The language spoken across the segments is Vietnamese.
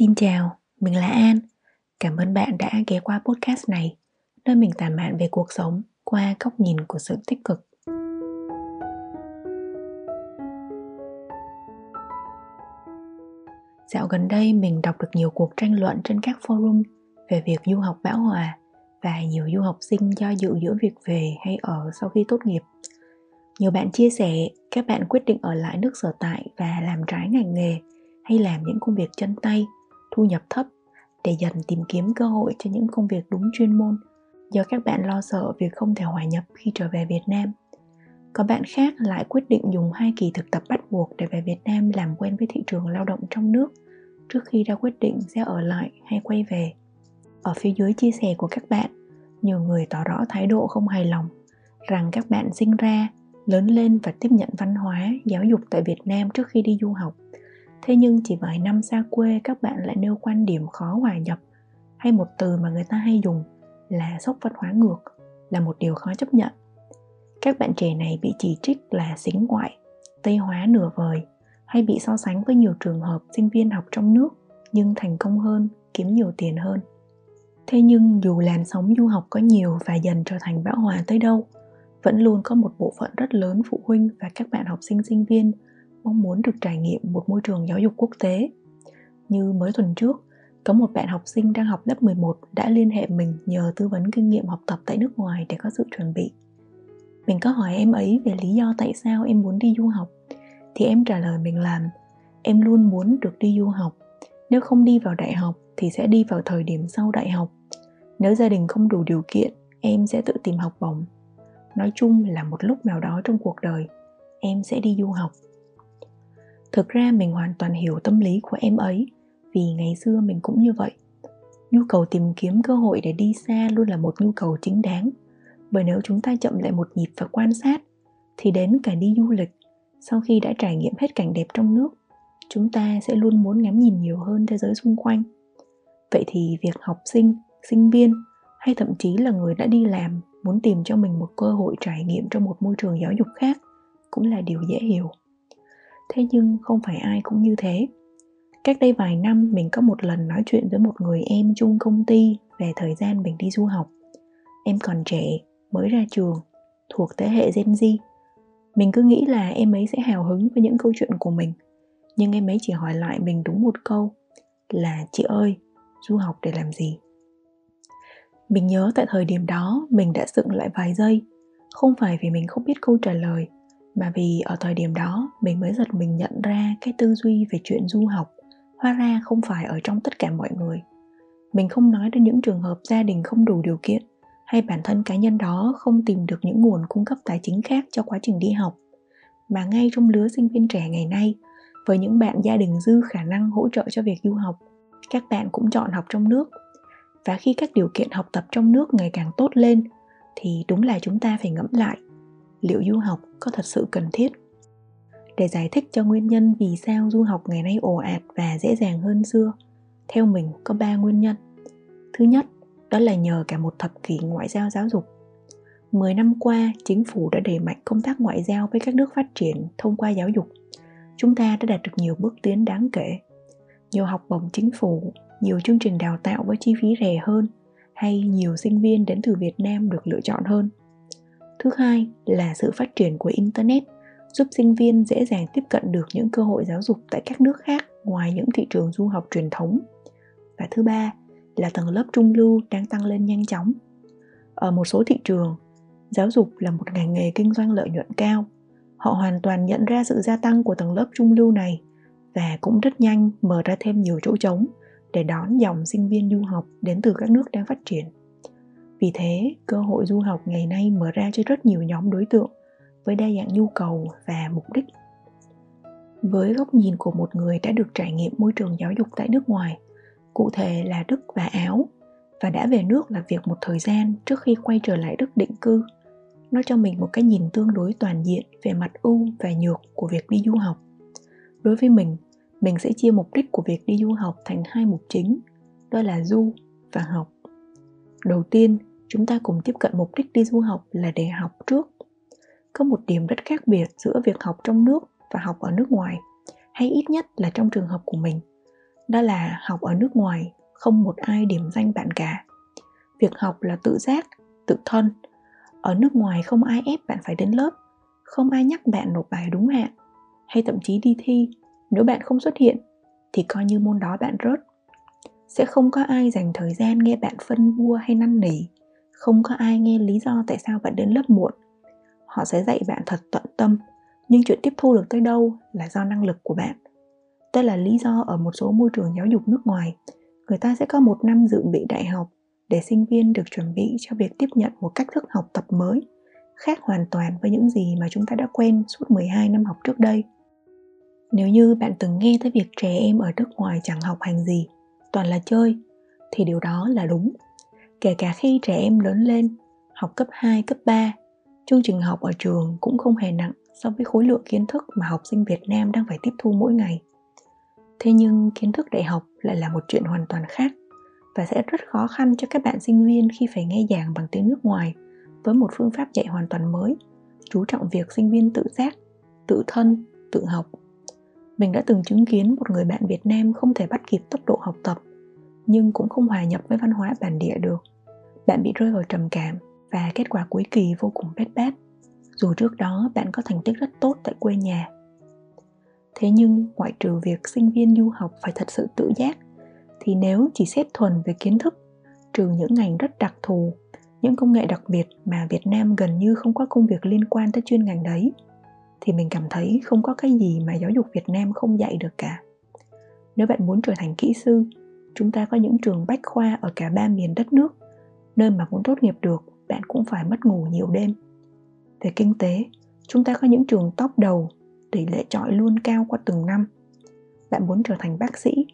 Xin chào, mình là An. Cảm ơn bạn đã ghé qua podcast này, nơi mình tản mạn về cuộc sống qua góc nhìn của sự tích cực. Dạo gần đây mình đọc được nhiều cuộc tranh luận trên các forum về việc du học bão hòa và nhiều du học sinh do dự giữa việc về hay ở sau khi tốt nghiệp. Nhiều bạn chia sẻ các bạn quyết định ở lại nước sở tại và làm trái ngành nghề hay làm những công việc chân tay, thu nhập thấp để dần tìm kiếm cơ hội cho những công việc đúng chuyên môn do các bạn lo sợ việc không thể hòa nhập khi trở về Việt Nam. Có bạn khác lại quyết định dùng hai kỳ thực tập bắt buộc để về Việt Nam làm quen với thị trường lao động trong nước trước khi ra quyết định sẽ ở lại hay quay về. Ở phía dưới chia sẻ của các bạn, nhiều người tỏ rõ thái độ không hài lòng rằng các bạn sinh ra, lớn lên và tiếp nhận văn hóa, giáo dục tại Việt Nam trước khi đi du học. Thế nhưng chỉ vài năm xa quê các bạn lại nêu quan điểm khó hòa nhập hay một từ mà người ta hay dùng là sốc văn hóa ngược là một điều khó chấp nhận. Các bạn trẻ này bị chỉ trích là xính ngoại, tây hóa nửa vời hay bị so sánh với nhiều trường hợp sinh viên học trong nước nhưng thành công hơn, kiếm nhiều tiền hơn. Thế nhưng dù làn sóng du học có nhiều và dần trở thành bão hòa tới đâu, vẫn luôn có một bộ phận rất lớn phụ huynh và các bạn học sinh sinh viên mong muốn được trải nghiệm một môi trường giáo dục quốc tế. Như mới tuần trước, có một bạn học sinh đang học lớp 11 đã liên hệ mình nhờ tư vấn kinh nghiệm học tập tại nước ngoài để có sự chuẩn bị. Mình có hỏi em ấy về lý do tại sao em muốn đi du học thì em trả lời mình là em luôn muốn được đi du học. Nếu không đi vào đại học thì sẽ đi vào thời điểm sau đại học. Nếu gia đình không đủ điều kiện, em sẽ tự tìm học bổng. Nói chung là một lúc nào đó trong cuộc đời, em sẽ đi du học. Thực ra mình hoàn toàn hiểu tâm lý của em ấy, vì ngày xưa mình cũng như vậy. Nhu cầu tìm kiếm cơ hội để đi xa luôn là một nhu cầu chính đáng. Bởi nếu chúng ta chậm lại một nhịp và quan sát, thì đến cả đi du lịch, sau khi đã trải nghiệm hết cảnh đẹp trong nước, chúng ta sẽ luôn muốn ngắm nhìn nhiều hơn thế giới xung quanh. Vậy thì việc học sinh sinh viên, hay thậm chí là người đã đi làm muốn tìm cho mình một cơ hội trải nghiệm trong một môi trường giáo dục khác cũng là điều dễ hiểu thế nhưng không phải ai cũng như thế Cách đây vài năm mình có một lần nói chuyện với một người em chung công ty về thời gian mình đi du học. Em còn trẻ, mới ra trường, thuộc thế hệ Gen Z. Mình cứ nghĩ là em ấy sẽ hào hứng với những câu chuyện của mình. Nhưng em ấy chỉ hỏi lại mình đúng một câu là Chị ơi, du học để làm gì? Mình nhớ tại thời điểm đó mình đã dựng lại vài giây Không phải vì mình không biết câu trả lời mà vì ở thời điểm đó, mình mới giật mình nhận ra cái tư duy về chuyện du học hóa ra không phải ở trong tất cả mọi người. Mình không nói đến những trường hợp gia đình không đủ điều kiện hay bản thân cá nhân đó không tìm được những nguồn cung cấp tài chính khác cho quá trình đi học. Mà ngay trong lứa sinh viên trẻ ngày nay, với những bạn gia đình dư khả năng hỗ trợ cho việc du học, các bạn cũng chọn học trong nước. Và khi các điều kiện học tập trong nước ngày càng tốt lên, thì đúng là chúng ta phải ngẫm lại liệu du học có thật sự cần thiết để giải thích cho nguyên nhân vì sao du học ngày nay ồ ạt và dễ dàng hơn xưa theo mình có ba nguyên nhân thứ nhất đó là nhờ cả một thập kỷ ngoại giao giáo dục 10 năm qua, chính phủ đã đẩy mạnh công tác ngoại giao với các nước phát triển thông qua giáo dục. Chúng ta đã đạt được nhiều bước tiến đáng kể. Nhiều học bổng chính phủ, nhiều chương trình đào tạo với chi phí rẻ hơn, hay nhiều sinh viên đến từ Việt Nam được lựa chọn hơn. Thứ hai là sự phát triển của Internet giúp sinh viên dễ dàng tiếp cận được những cơ hội giáo dục tại các nước khác ngoài những thị trường du học truyền thống. Và thứ ba là tầng lớp trung lưu đang tăng lên nhanh chóng. Ở một số thị trường, giáo dục là một ngành nghề kinh doanh lợi nhuận cao. Họ hoàn toàn nhận ra sự gia tăng của tầng lớp trung lưu này và cũng rất nhanh mở ra thêm nhiều chỗ trống để đón dòng sinh viên du học đến từ các nước đang phát triển. Vì thế, cơ hội du học ngày nay mở ra cho rất nhiều nhóm đối tượng với đa dạng nhu cầu và mục đích. Với góc nhìn của một người đã được trải nghiệm môi trường giáo dục tại nước ngoài cụ thể là đức và áo và đã về nước làm việc một thời gian trước khi quay trở lại đức định cư nó cho mình một cái nhìn tương đối toàn diện về mặt ưu và nhược của việc đi du học. Đối với mình mình sẽ chia mục đích của việc đi du học thành hai mục chính đó là du và học. Đầu tiên chúng ta cùng tiếp cận mục đích đi du học là để học trước. Có một điểm rất khác biệt giữa việc học trong nước và học ở nước ngoài, hay ít nhất là trong trường hợp của mình, đó là học ở nước ngoài không một ai điểm danh bạn cả. Việc học là tự giác, tự thân. Ở nước ngoài không ai ép bạn phải đến lớp, không ai nhắc bạn nộp bài đúng hạn, hay thậm chí đi thi. Nếu bạn không xuất hiện, thì coi như môn đó bạn rớt. Sẽ không có ai dành thời gian nghe bạn phân vua hay năn nỉ không có ai nghe lý do tại sao bạn đến lớp muộn họ sẽ dạy bạn thật tận tâm nhưng chuyện tiếp thu được tới đâu là do năng lực của bạn đây là lý do ở một số môi trường giáo dục nước ngoài người ta sẽ có một năm dự bị đại học để sinh viên được chuẩn bị cho việc tiếp nhận một cách thức học tập mới khác hoàn toàn với những gì mà chúng ta đã quen suốt 12 năm học trước đây. Nếu như bạn từng nghe tới việc trẻ em ở nước ngoài chẳng học hành gì, toàn là chơi, thì điều đó là đúng. Kể cả khi trẻ em lớn lên, học cấp 2, cấp 3, chương trình học ở trường cũng không hề nặng so với khối lượng kiến thức mà học sinh Việt Nam đang phải tiếp thu mỗi ngày. Thế nhưng kiến thức đại học lại là một chuyện hoàn toàn khác và sẽ rất khó khăn cho các bạn sinh viên khi phải nghe giảng bằng tiếng nước ngoài với một phương pháp dạy hoàn toàn mới, chú trọng việc sinh viên tự giác, tự thân, tự học. Mình đã từng chứng kiến một người bạn Việt Nam không thể bắt kịp tốc độ học tập, nhưng cũng không hòa nhập với văn hóa bản địa được. Bạn bị rơi vào trầm cảm và kết quả cuối kỳ vô cùng bết bát, dù trước đó bạn có thành tích rất tốt tại quê nhà. Thế nhưng ngoại trừ việc sinh viên du học phải thật sự tự giác thì nếu chỉ xét thuần về kiến thức trừ những ngành rất đặc thù những công nghệ đặc biệt mà việt nam gần như không có công việc liên quan tới chuyên ngành đấy thì mình cảm thấy không có cái gì mà giáo dục việt nam không dạy được cả nếu bạn muốn trở thành kỹ sư chúng ta có những trường bách khoa ở cả ba miền đất nước. Nơi mà muốn tốt nghiệp được, bạn cũng phải mất ngủ nhiều đêm. Về kinh tế, chúng ta có những trường top đầu, tỷ lệ trọi luôn cao qua từng năm. Bạn muốn trở thành bác sĩ,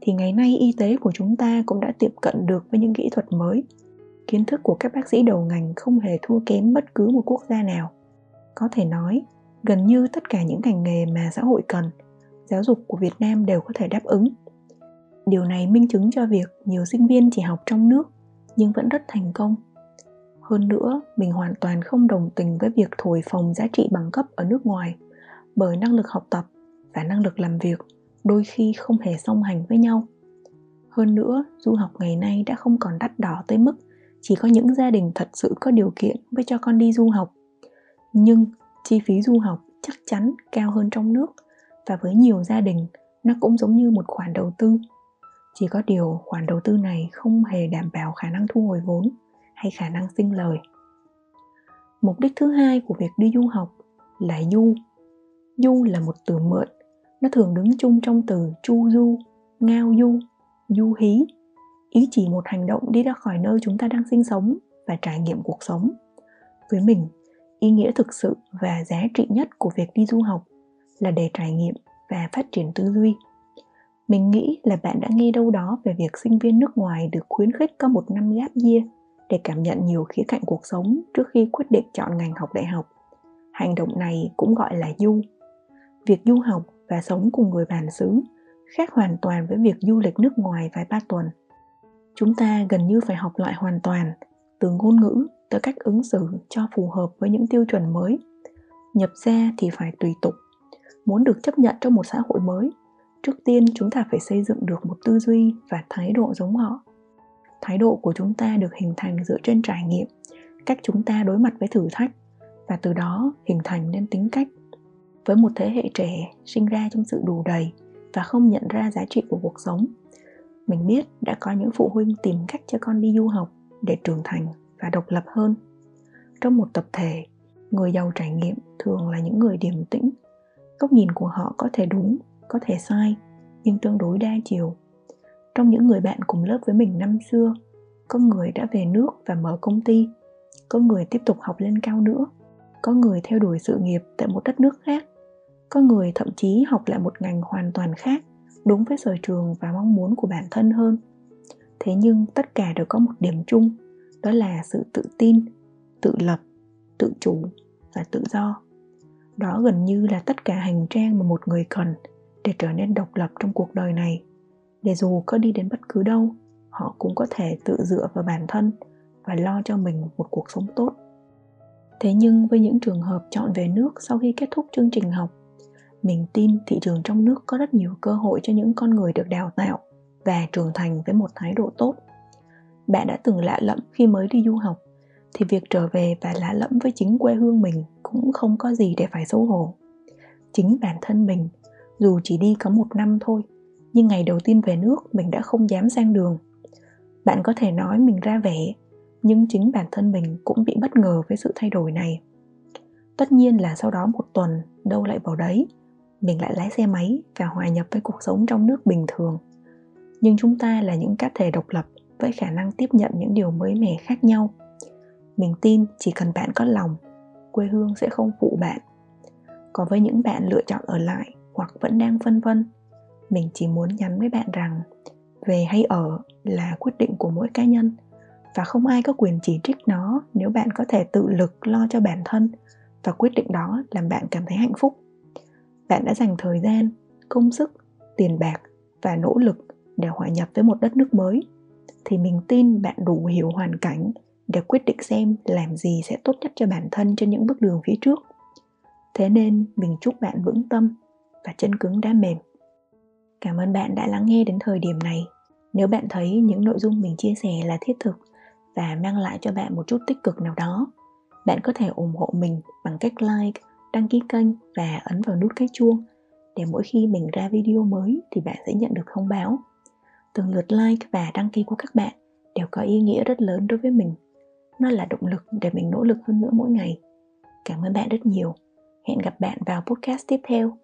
thì ngày nay y tế của chúng ta cũng đã tiệm cận được với những kỹ thuật mới. Kiến thức của các bác sĩ đầu ngành không hề thua kém bất cứ một quốc gia nào. Có thể nói, gần như tất cả những ngành nghề mà xã hội cần, giáo dục của việt nam đều có thể đáp ứng điều này minh chứng cho việc nhiều sinh viên chỉ học trong nước, nhưng vẫn rất thành công. Hơn nữa, mình hoàn toàn không đồng tình với việc thổi phồng giá trị bằng cấp ở nước ngoài, bởi năng lực học tập và năng lực làm việc đôi khi không hề song hành với nhau. Hơn nữa, du học ngày nay đã không còn đắt đỏ tới mức chỉ có những gia đình thật sự có điều kiện mới cho con đi du học. Nhưng chi phí du học chắc chắn cao hơn trong nước, và với nhiều gia đình, nó cũng giống như một khoản đầu tư chỉ có điều khoản đầu tư này không hề đảm bảo khả năng thu hồi vốn hay khả năng sinh lời. Mục đích thứ hai của việc đi du học là du. Du là một từ mượn, nó thường đứng chung trong từ chu du, ngao du du hí. Ý chỉ một hành động đi ra khỏi nơi chúng ta đang sinh sống và trải nghiệm cuộc sống. Với mình, ý nghĩa thực sự và giá trị nhất của việc đi du học là để trải nghiệm và phát triển tư duy mình nghĩ là bạn đã nghe đâu đó về việc sinh viên nước ngoài được khuyến khích có một năm gap year để cảm nhận nhiều khía cạnh cuộc sống trước khi quyết định chọn ngành học đại học hành động này cũng gọi là du việc du học và sống cùng người bản xứ khác hoàn toàn với việc du lịch nước ngoài vài ba tuần. Chúng ta gần như phải học lại hoàn toàn, từ ngôn ngữ tới cách ứng xử cho phù hợp với những tiêu chuẩn mới. Nhập ra thì phải tùy tục. Muốn được chấp nhận trong một xã hội mới, trước tiên chúng ta phải xây dựng được một tư duy và thái độ giống họ. Thái độ của chúng ta được hình thành dựa trên trải nghiệm, cách chúng ta đối mặt với thử thách và từ đó hình thành nên tính cách. Với một thế hệ trẻ sinh ra trong sự đủ đầy và không nhận ra giá trị của cuộc sống mình biết đã có những phụ huynh tìm cách cho con đi du học để trưởng thành và độc lập hơn. Trong một tập thể người giàu trải nghiệm thường là những người điềm tĩnh. Góc nhìn của họ có thể đúng có thể sai, nhưng tương đối đa chiều. Trong những người bạn cùng lớp với mình năm xưa, có người đã về nước và mở công ty, có người tiếp tục học lên cao nữa, có người theo đuổi sự nghiệp tại một đất nước khác, có người thậm chí học lại một ngành hoàn toàn khác, đúng với sở trường và mong muốn của bản thân hơn. Thế nhưng tất cả đều có một điểm chung, đó là sự tự tin, tự lập, tự chủ và tự do. Đó gần như là tất cả hành trang mà một người cần để trở nên độc lập trong cuộc đời này. Để dù có đi đến bất cứ đâu, họ cũng có thể tự dựa vào bản thân và lo cho mình một cuộc sống tốt. Thế nhưng với những trường hợp chọn về nước sau khi kết thúc chương trình học, mình tin thị trường trong nước có rất nhiều cơ hội cho những con người được đào tạo và trưởng thành với một thái độ tốt. Bạn đã từng lạ lẫm khi mới đi du học, thì việc trở về và lạ lẫm với chính quê hương mình cũng không có gì để phải xấu hổ. Chính bản thân mình dù chỉ đi có một năm thôi, nhưng ngày đầu tiên về nước mình đã không dám sang đường. Bạn có thể nói mình ra vẻ, nhưng chính bản thân mình cũng bị bất ngờ với sự thay đổi này. Tất nhiên là sau đó một tuần, đâu lại vào đấy, mình lại lái xe máy và hòa nhập với cuộc sống trong nước bình thường. Nhưng chúng ta là những cá thể độc lập với khả năng tiếp nhận những điều mới mẻ khác nhau. Mình tin chỉ cần bạn có lòng, quê hương sẽ không phụ bạn. Còn với những bạn lựa chọn ở lại hoặc vẫn đang phân vân. Mình chỉ muốn nhắn với bạn rằng, về hay ở là quyết định của mỗi cá nhân và không ai có quyền chỉ trích nó nếu bạn có thể tự lực lo cho bản thân và quyết định đó làm bạn cảm thấy hạnh phúc. Bạn đã dành thời gian, công sức, tiền bạc và nỗ lực để hòa nhập với một đất nước mới, thì mình tin bạn đủ hiểu hoàn cảnh để quyết định xem làm gì sẽ tốt nhất cho bản thân trên những bước đường phía trước. Thế nên mình chúc bạn vững tâm và chân cứng đá mềm. Cảm ơn bạn đã lắng nghe đến thời điểm này. Nếu bạn thấy những nội dung mình chia sẻ là thiết thực và mang lại cho bạn một chút tích cực nào đó, bạn có thể ủng hộ mình bằng cách like, đăng ký kênh và ấn vào nút cái chuông để mỗi khi mình ra video mới thì bạn sẽ nhận được thông báo. Từng lượt like và đăng ký của các bạn đều có ý nghĩa rất lớn đối với mình. Nó là động lực để mình nỗ lực hơn nữa mỗi ngày. Cảm ơn bạn rất nhiều. Hẹn gặp bạn vào podcast tiếp theo